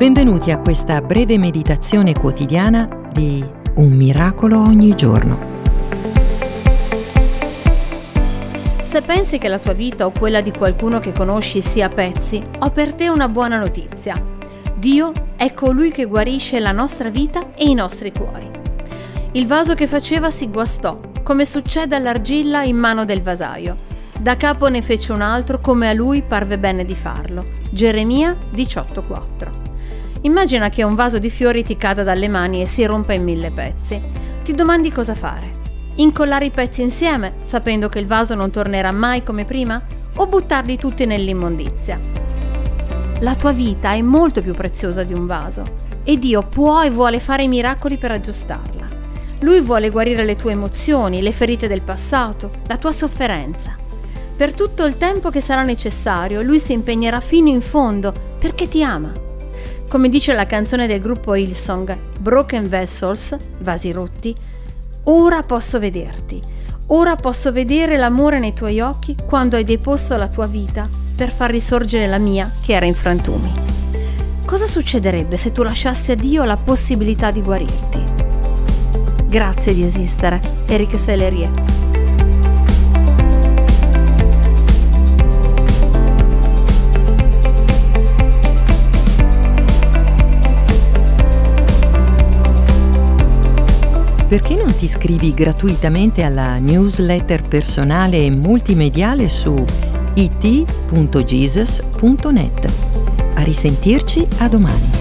Benvenuti a questa breve meditazione quotidiana di Un miracolo ogni giorno. Se pensi che la tua vita o quella di qualcuno che conosci sia a pezzi, ho per te una buona notizia. Dio è colui che guarisce la nostra vita e i nostri cuori. Il vaso che faceva si guastò, come succede all'argilla in mano del vasaio. Da capo ne fece un altro come a lui parve bene di farlo. Geremia 18:4. Immagina che un vaso di fiori ti cada dalle mani e si rompa in mille pezzi. Ti domandi cosa fare. Incollare i pezzi insieme, sapendo che il vaso non tornerà mai come prima? O buttarli tutti nell'immondizia? La tua vita è molto più preziosa di un vaso e Dio può e vuole fare i miracoli per aggiustarla. Lui vuole guarire le tue emozioni, le ferite del passato, la tua sofferenza. Per tutto il tempo che sarà necessario, Lui si impegnerà fino in fondo perché ti ama come dice la canzone del gruppo Hillsong, Broken Vessels, vasi rotti, ora posso vederti, ora posso vedere l'amore nei tuoi occhi quando hai deposto la tua vita per far risorgere la mia che era in frantumi. Cosa succederebbe se tu lasciassi a Dio la possibilità di guarirti? Grazie di esistere, Eric Sellerie. Perché non ti iscrivi gratuitamente alla newsletter personale e multimediale su it.jesus.net? A risentirci a domani.